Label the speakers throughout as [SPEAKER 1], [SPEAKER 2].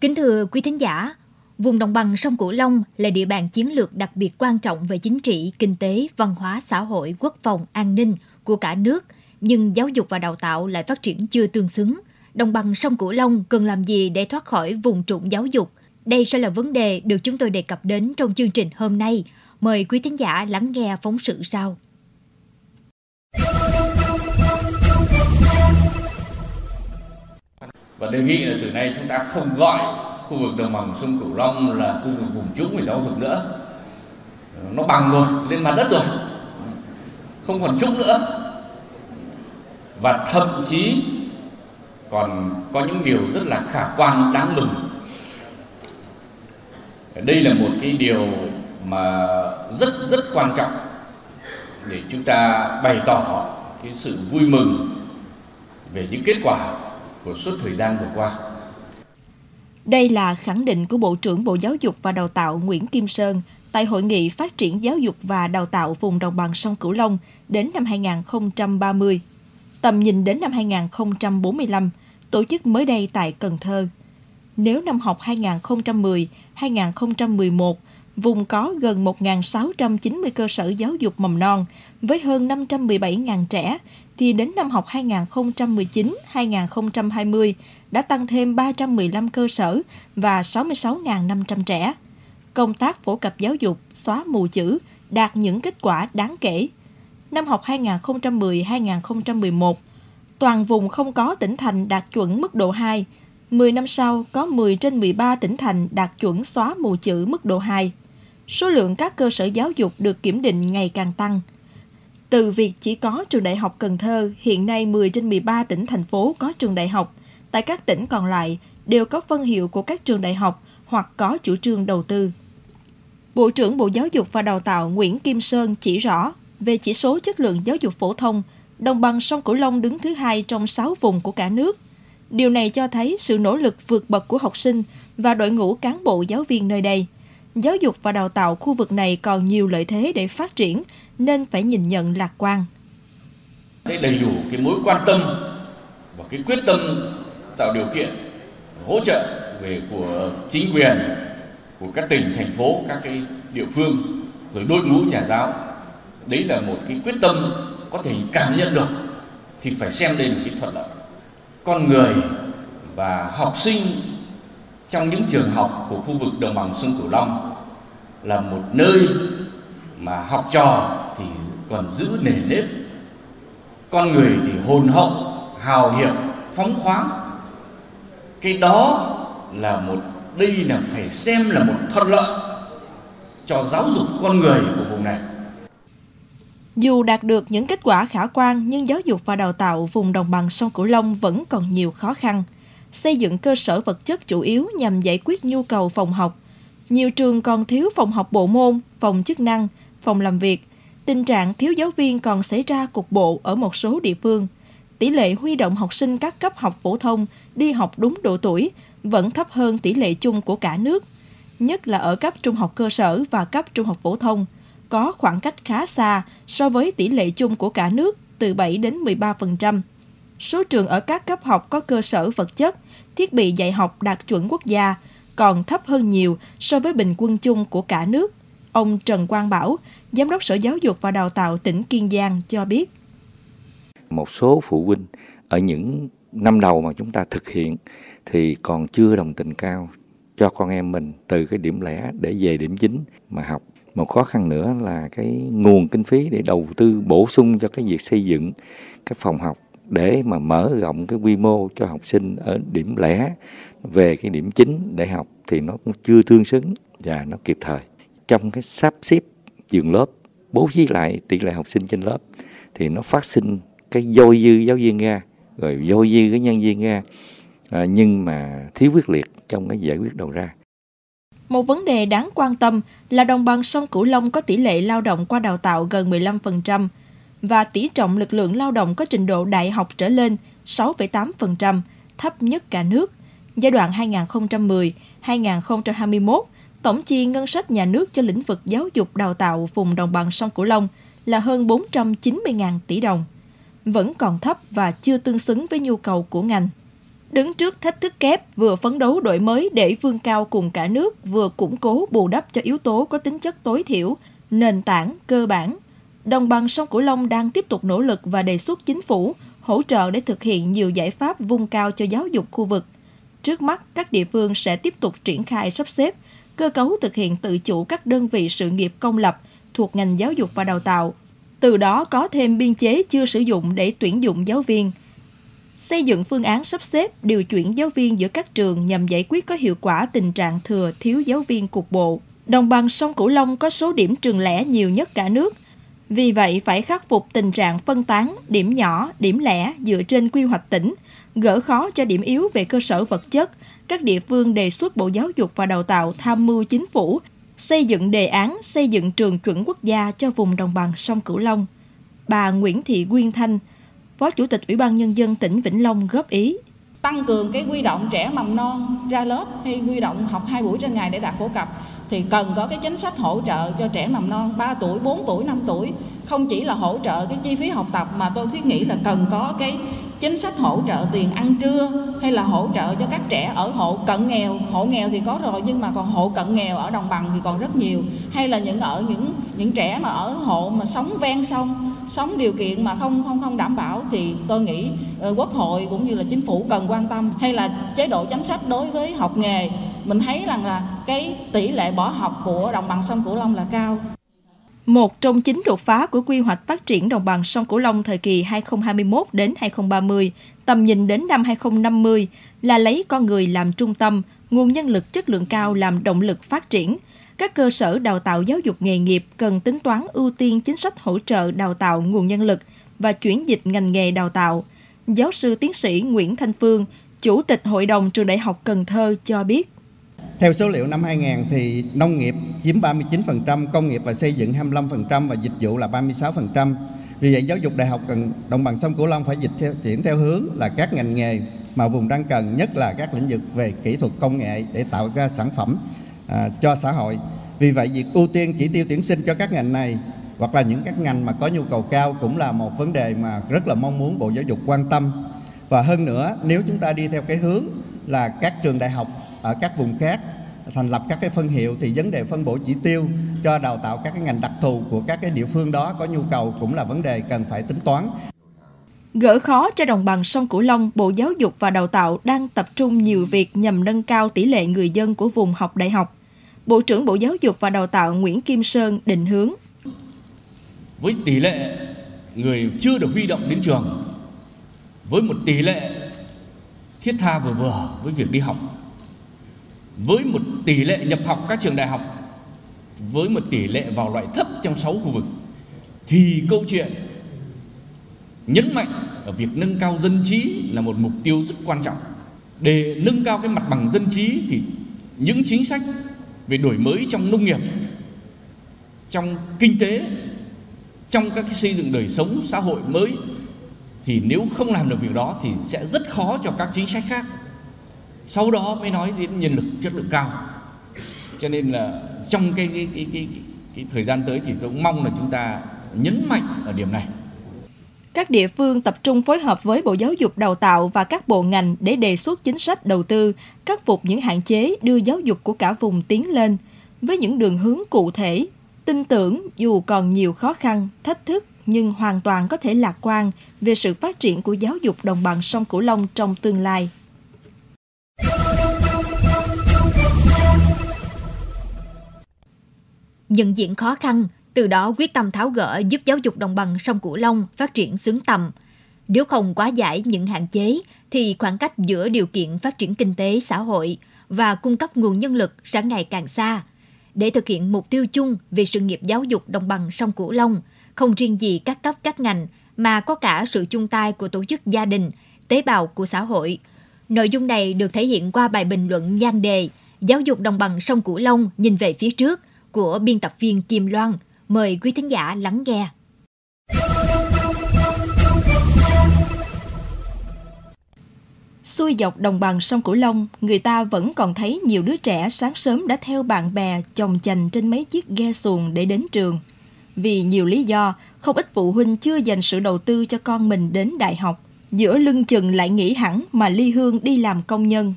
[SPEAKER 1] Kính thưa quý thính giả, vùng đồng bằng sông Cửu Long là địa bàn chiến lược đặc biệt quan trọng về chính trị, kinh tế, văn hóa, xã hội, quốc phòng, an ninh của cả nước, nhưng giáo dục và đào tạo lại phát triển chưa tương xứng. Đồng bằng sông Cửu Long cần làm gì để thoát khỏi vùng trũng giáo dục? Đây sẽ là vấn đề được chúng tôi đề cập đến trong chương trình hôm nay. Mời quý thính giả lắng nghe phóng sự sau.
[SPEAKER 2] Và đề nghị là từ nay chúng ta không gọi khu vực đồng bằng sông Cửu Long là khu vực vùng trũng về giáo dục nữa. Nó bằng rồi, lên mặt đất rồi. Không còn trũng nữa. Và thậm chí còn có những điều rất là khả quan, đáng mừng. Đây là một cái điều mà rất rất quan trọng để chúng ta bày tỏ cái sự vui mừng về những kết quả của suốt thời gian vừa qua.
[SPEAKER 3] Đây là khẳng định của Bộ trưởng Bộ Giáo dục và Đào tạo Nguyễn Kim Sơn tại Hội nghị Phát triển Giáo dục và Đào tạo vùng đồng bằng sông Cửu Long đến năm 2030, tầm nhìn đến năm 2045, tổ chức mới đây tại Cần Thơ. Nếu năm học 2010-2011, vùng có gần 1.690 cơ sở giáo dục mầm non với hơn 517.000 trẻ thì đến năm học 2019-2020 đã tăng thêm 315 cơ sở và 66.500 trẻ. Công tác phổ cập giáo dục, xóa mù chữ đạt những kết quả đáng kể. Năm học 2010-2011, toàn vùng không có tỉnh thành đạt chuẩn mức độ 2. 10 năm sau, có 10 trên 13 tỉnh thành đạt chuẩn xóa mù chữ mức độ 2. Số lượng các cơ sở giáo dục được kiểm định ngày càng tăng – từ việc chỉ có trường đại học Cần Thơ, hiện nay 10 trên 13 tỉnh thành phố có trường đại học. Tại các tỉnh còn lại đều có phân hiệu của các trường đại học hoặc có chủ trương đầu tư. Bộ trưởng Bộ Giáo dục và Đào tạo Nguyễn Kim Sơn chỉ rõ về chỉ số chất lượng giáo dục phổ thông, đồng bằng sông Cửu Long đứng thứ hai trong 6 vùng của cả nước. Điều này cho thấy sự nỗ lực vượt bậc của học sinh và đội ngũ cán bộ giáo viên nơi đây – giáo dục và đào tạo khu vực này còn nhiều lợi thế để phát triển, nên phải nhìn nhận lạc quan.
[SPEAKER 2] Cái đầy đủ cái mối quan tâm và cái quyết tâm tạo điều kiện hỗ trợ về của chính quyền, của các tỉnh, thành phố, các cái địa phương, rồi đội ngũ nhà giáo, đấy là một cái quyết tâm có thể cảm nhận được thì phải xem đây là cái thuận lợi con người và học sinh trong những trường học của khu vực đồng bằng sông Cửu Long là một nơi mà học trò thì còn giữ nề nếp. Con người thì hồn hậu, hào hiệp, phóng khoáng. Cái đó là một, đây là phải xem là một thuận lợi cho giáo dục con người của vùng này.
[SPEAKER 3] Dù đạt được những kết quả khả quan, nhưng giáo dục và đào tạo vùng đồng bằng sông Cửu Long vẫn còn nhiều khó khăn xây dựng cơ sở vật chất chủ yếu nhằm giải quyết nhu cầu phòng học. Nhiều trường còn thiếu phòng học bộ môn, phòng chức năng, phòng làm việc. Tình trạng thiếu giáo viên còn xảy ra cục bộ ở một số địa phương. Tỷ lệ huy động học sinh các cấp học phổ thông đi học đúng độ tuổi vẫn thấp hơn tỷ lệ chung của cả nước, nhất là ở cấp trung học cơ sở và cấp trung học phổ thông, có khoảng cách khá xa so với tỷ lệ chung của cả nước từ 7 đến 13% số trường ở các cấp học có cơ sở vật chất, thiết bị dạy học đạt chuẩn quốc gia còn thấp hơn nhiều so với bình quân chung của cả nước. Ông Trần Quang Bảo, Giám đốc Sở Giáo dục và Đào tạo tỉnh Kiên Giang cho biết.
[SPEAKER 4] Một số phụ huynh ở những năm đầu mà chúng ta thực hiện thì còn chưa đồng tình cao cho con em mình từ cái điểm lẻ để về điểm chính mà học. Một khó khăn nữa là cái nguồn kinh phí để đầu tư bổ sung cho cái việc xây dựng các phòng học để mà mở rộng cái quy mô cho học sinh ở điểm lẻ về cái điểm chính để học thì nó cũng chưa tương xứng và nó kịp thời. Trong cái sắp xếp trường lớp bố trí lại tỷ lệ học sinh trên lớp thì nó phát sinh cái dôi dư giáo viên ra rồi dôi dư cái nhân viên ra à, nhưng mà thiếu quyết liệt trong cái giải quyết đầu ra.
[SPEAKER 3] Một vấn đề đáng quan tâm là đồng bằng sông Cửu Long có tỷ lệ lao động qua đào tạo gần 15%, và tỷ trọng lực lượng lao động có trình độ đại học trở lên 6,8%, thấp nhất cả nước. Giai đoạn 2010-2021, tổng chi ngân sách nhà nước cho lĩnh vực giáo dục đào tạo vùng đồng bằng sông Cửu Long là hơn 490.000 tỷ đồng, vẫn còn thấp và chưa tương xứng với nhu cầu của ngành. Đứng trước thách thức kép, vừa phấn đấu đổi mới để vươn cao cùng cả nước, vừa củng cố bù đắp cho yếu tố có tính chất tối thiểu, nền tảng, cơ bản. Đồng bằng sông Cửu Long đang tiếp tục nỗ lực và đề xuất chính phủ hỗ trợ để thực hiện nhiều giải pháp vùng cao cho giáo dục khu vực. Trước mắt, các địa phương sẽ tiếp tục triển khai sắp xếp, cơ cấu thực hiện tự chủ các đơn vị sự nghiệp công lập thuộc ngành giáo dục và đào tạo. Từ đó có thêm biên chế chưa sử dụng để tuyển dụng giáo viên. Xây dựng phương án sắp xếp điều chuyển giáo viên giữa các trường nhằm giải quyết có hiệu quả tình trạng thừa thiếu giáo viên cục bộ. Đồng bằng sông Cửu Long có số điểm trường lẻ nhiều nhất cả nước. Vì vậy phải khắc phục tình trạng phân tán, điểm nhỏ, điểm lẻ dựa trên quy hoạch tỉnh, gỡ khó cho điểm yếu về cơ sở vật chất. Các địa phương đề xuất Bộ Giáo dục và Đào tạo tham mưu chính phủ xây dựng đề án xây dựng trường chuẩn quốc gia cho vùng đồng bằng sông Cửu Long. Bà Nguyễn Thị Quyên Thanh, Phó Chủ tịch Ủy ban Nhân dân tỉnh Vĩnh Long góp ý.
[SPEAKER 5] Tăng cường cái quy động trẻ mầm non ra lớp hay quy động học hai buổi trên ngày để đạt phổ cập thì cần có cái chính sách hỗ trợ cho trẻ mầm non 3 tuổi, 4 tuổi, 5 tuổi. Không chỉ là hỗ trợ cái chi phí học tập mà tôi thiết nghĩ là cần có cái chính sách hỗ trợ tiền ăn trưa hay là hỗ trợ cho các trẻ ở hộ cận nghèo. Hộ nghèo thì có rồi nhưng mà còn hộ cận nghèo ở đồng bằng thì còn rất nhiều. Hay là những ở những những trẻ mà ở hộ mà sống ven sông sống điều kiện mà không không không đảm bảo thì tôi nghĩ ờ, quốc hội cũng như là chính phủ cần quan tâm. Hay là chế độ chính sách đối với học nghề mình thấy rằng là cái tỷ lệ bỏ học của đồng bằng sông Cửu Long là cao
[SPEAKER 3] một trong chín đột phá của quy hoạch phát triển đồng bằng sông Cửu Long thời kỳ 2021 đến 2030, tầm nhìn đến năm 2050 là lấy con người làm trung tâm, nguồn nhân lực chất lượng cao làm động lực phát triển. Các cơ sở đào tạo giáo dục nghề nghiệp cần tính toán ưu tiên chính sách hỗ trợ đào tạo nguồn nhân lực và chuyển dịch ngành nghề đào tạo. Giáo sư tiến sĩ Nguyễn Thanh Phương, Chủ tịch Hội đồng Trường Đại học Cần Thơ cho biết.
[SPEAKER 6] Theo số liệu năm 2000 thì nông nghiệp chiếm 39%, công nghiệp và xây dựng 25% và dịch vụ là 36%. Vì vậy giáo dục đại học cần đồng bằng sông Cửu Long phải dịch theo, chuyển theo hướng là các ngành nghề mà vùng đang cần nhất là các lĩnh vực về kỹ thuật công nghệ để tạo ra sản phẩm à, cho xã hội. Vì vậy việc ưu tiên chỉ tiêu tuyển sinh cho các ngành này hoặc là những các ngành mà có nhu cầu cao cũng là một vấn đề mà rất là mong muốn Bộ Giáo dục quan tâm. Và hơn nữa nếu chúng ta đi theo cái hướng là các trường đại học ở các vùng khác thành lập các cái phân hiệu thì vấn đề phân bổ chỉ tiêu cho đào tạo các cái ngành đặc thù của các cái địa phương đó có nhu cầu cũng là vấn đề cần phải tính toán.
[SPEAKER 3] Gỡ khó cho đồng bằng sông Cửu Long, Bộ Giáo dục và Đào tạo đang tập trung nhiều việc nhằm nâng cao tỷ lệ người dân của vùng học đại học. Bộ trưởng Bộ Giáo dục và Đào tạo Nguyễn Kim Sơn định hướng.
[SPEAKER 2] Với tỷ lệ người chưa được huy động đến trường, với một tỷ lệ thiết tha vừa vừa với việc đi học với một tỷ lệ nhập học các trường đại học, với một tỷ lệ vào loại thấp trong 6 khu vực, thì câu chuyện nhấn mạnh ở việc nâng cao dân trí là một mục tiêu rất quan trọng. Để nâng cao cái mặt bằng dân trí thì những chính sách về đổi mới trong nông nghiệp, trong kinh tế, trong các cái xây dựng đời sống xã hội mới thì nếu không làm được việc đó thì sẽ rất khó cho các chính sách khác sau đó mới nói đến nhân lực chất lượng cao cho nên là trong cái cái cái cái, cái, cái thời gian tới thì tôi cũng mong là chúng ta nhấn mạnh ở điểm này
[SPEAKER 3] các địa phương tập trung phối hợp với Bộ Giáo dục Đào tạo và các bộ ngành để đề xuất chính sách đầu tư, khắc phục những hạn chế đưa giáo dục của cả vùng tiến lên với những đường hướng cụ thể. Tin tưởng dù còn nhiều khó khăn, thách thức nhưng hoàn toàn có thể lạc quan về sự phát triển của giáo dục đồng bằng sông Cửu Long trong tương lai.
[SPEAKER 1] Nhận diện khó khăn, từ đó quyết tâm tháo gỡ giúp giáo dục đồng bằng sông Cửu Long phát triển xứng tầm. Nếu không quá giải những hạn chế, thì khoảng cách giữa điều kiện phát triển kinh tế xã hội và cung cấp nguồn nhân lực sẽ ngày càng xa. Để thực hiện mục tiêu chung về sự nghiệp giáo dục đồng bằng sông Cửu Long, không riêng gì các cấp các ngành mà có cả sự chung tay của tổ chức gia đình, tế bào của xã hội. Nội dung này được thể hiện qua bài bình luận nhan đề Giáo dục đồng bằng sông Cửu Long nhìn về phía trước của biên tập viên Kim Loan. Mời quý thính giả lắng nghe.
[SPEAKER 3] Xuôi dọc đồng bằng sông Cửu Long, người ta vẫn còn thấy nhiều đứa trẻ sáng sớm đã theo bạn bè chồng chành trên mấy chiếc ghe xuồng để đến trường. Vì nhiều lý do, không ít phụ huynh chưa dành sự đầu tư cho con mình đến đại học. giữa lưng chừng lại nghỉ hẳn mà ly hương đi làm công nhân.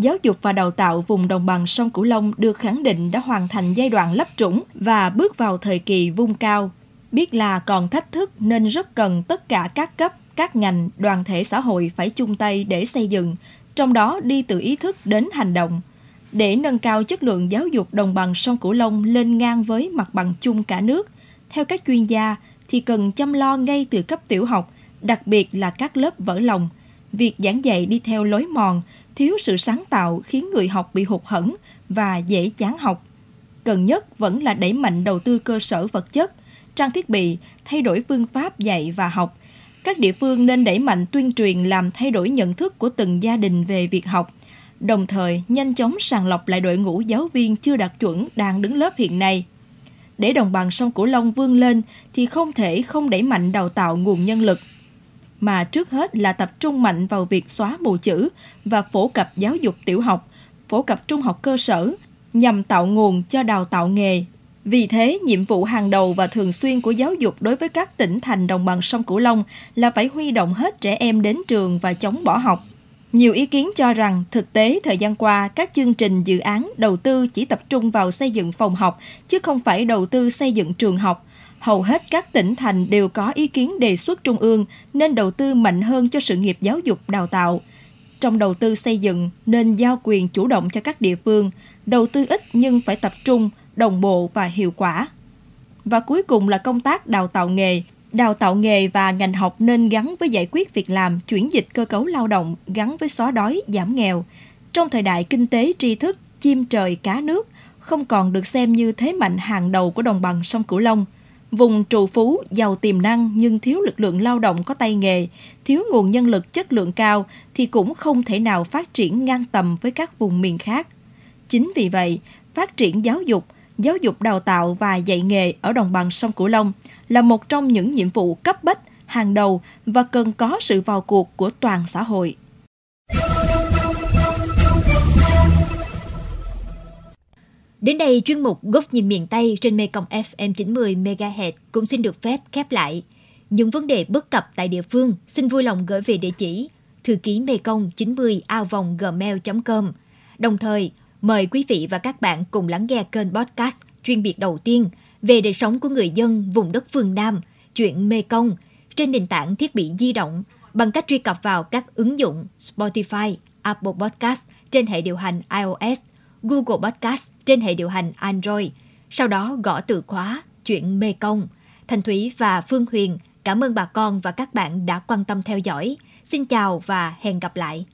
[SPEAKER 3] Giáo dục và đào tạo vùng đồng bằng sông Cửu Long được khẳng định đã hoàn thành giai đoạn lấp trũng và bước vào thời kỳ vung cao. Biết là còn thách thức nên rất cần tất cả các cấp, các ngành, đoàn thể xã hội phải chung tay để xây dựng, trong đó đi từ ý thức đến hành động. Để nâng cao chất lượng giáo dục đồng bằng sông Cửu Long lên ngang với mặt bằng chung cả nước, theo các chuyên gia thì cần chăm lo ngay từ cấp tiểu học, đặc biệt là các lớp vỡ lòng. Việc giảng dạy đi theo lối mòn, thiếu sự sáng tạo khiến người học bị hụt hẫng và dễ chán học. Cần nhất vẫn là đẩy mạnh đầu tư cơ sở vật chất, trang thiết bị, thay đổi phương pháp dạy và học. Các địa phương nên đẩy mạnh tuyên truyền làm thay đổi nhận thức của từng gia đình về việc học, đồng thời nhanh chóng sàng lọc lại đội ngũ giáo viên chưa đạt chuẩn đang đứng lớp hiện nay. Để đồng bằng sông Cửu Long vươn lên thì không thể không đẩy mạnh đào tạo nguồn nhân lực, mà trước hết là tập trung mạnh vào việc xóa mù chữ và phổ cập giáo dục tiểu học, phổ cập trung học cơ sở nhằm tạo nguồn cho đào tạo nghề. Vì thế, nhiệm vụ hàng đầu và thường xuyên của giáo dục đối với các tỉnh thành đồng bằng sông Cửu Long là phải huy động hết trẻ em đến trường và chống bỏ học. Nhiều ý kiến cho rằng thực tế thời gian qua các chương trình dự án đầu tư chỉ tập trung vào xây dựng phòng học chứ không phải đầu tư xây dựng trường học. Hầu hết các tỉnh thành đều có ý kiến đề xuất trung ương nên đầu tư mạnh hơn cho sự nghiệp giáo dục đào tạo. Trong đầu tư xây dựng nên giao quyền chủ động cho các địa phương, đầu tư ít nhưng phải tập trung, đồng bộ và hiệu quả. Và cuối cùng là công tác đào tạo nghề, Đào tạo nghề và ngành học nên gắn với giải quyết việc làm, chuyển dịch cơ cấu lao động, gắn với xóa đói, giảm nghèo. Trong thời đại kinh tế tri thức, chim trời cá nước không còn được xem như thế mạnh hàng đầu của đồng bằng sông Cửu Long. Vùng trù phú giàu tiềm năng nhưng thiếu lực lượng lao động có tay nghề, thiếu nguồn nhân lực chất lượng cao thì cũng không thể nào phát triển ngang tầm với các vùng miền khác. Chính vì vậy, phát triển giáo dục, giáo dục đào tạo và dạy nghề ở đồng bằng sông Cửu Long là một trong những nhiệm vụ cấp bách, hàng đầu và cần có sự vào cuộc của toàn xã hội.
[SPEAKER 1] Đến đây chuyên mục Góc nhìn miền Tây trên Mekong FM 90 MHz cũng xin được phép khép lại. Những vấn đề bất cập tại địa phương xin vui lòng gửi về địa chỉ thư ký mekong 90 ao vòng gmail.com. Đồng thời, mời quý vị và các bạn cùng lắng nghe kênh podcast chuyên biệt đầu tiên về đời sống của người dân vùng đất phương Nam, chuyện Mê Công trên nền tảng thiết bị di động bằng cách truy cập vào các ứng dụng Spotify, Apple Podcast trên hệ điều hành iOS, Google Podcast trên hệ điều hành Android. Sau đó gõ từ khóa chuyện Mê Công. Thành Thúy và Phương Huyền, cảm ơn bà con và các bạn đã quan tâm theo dõi. Xin chào và hẹn gặp lại.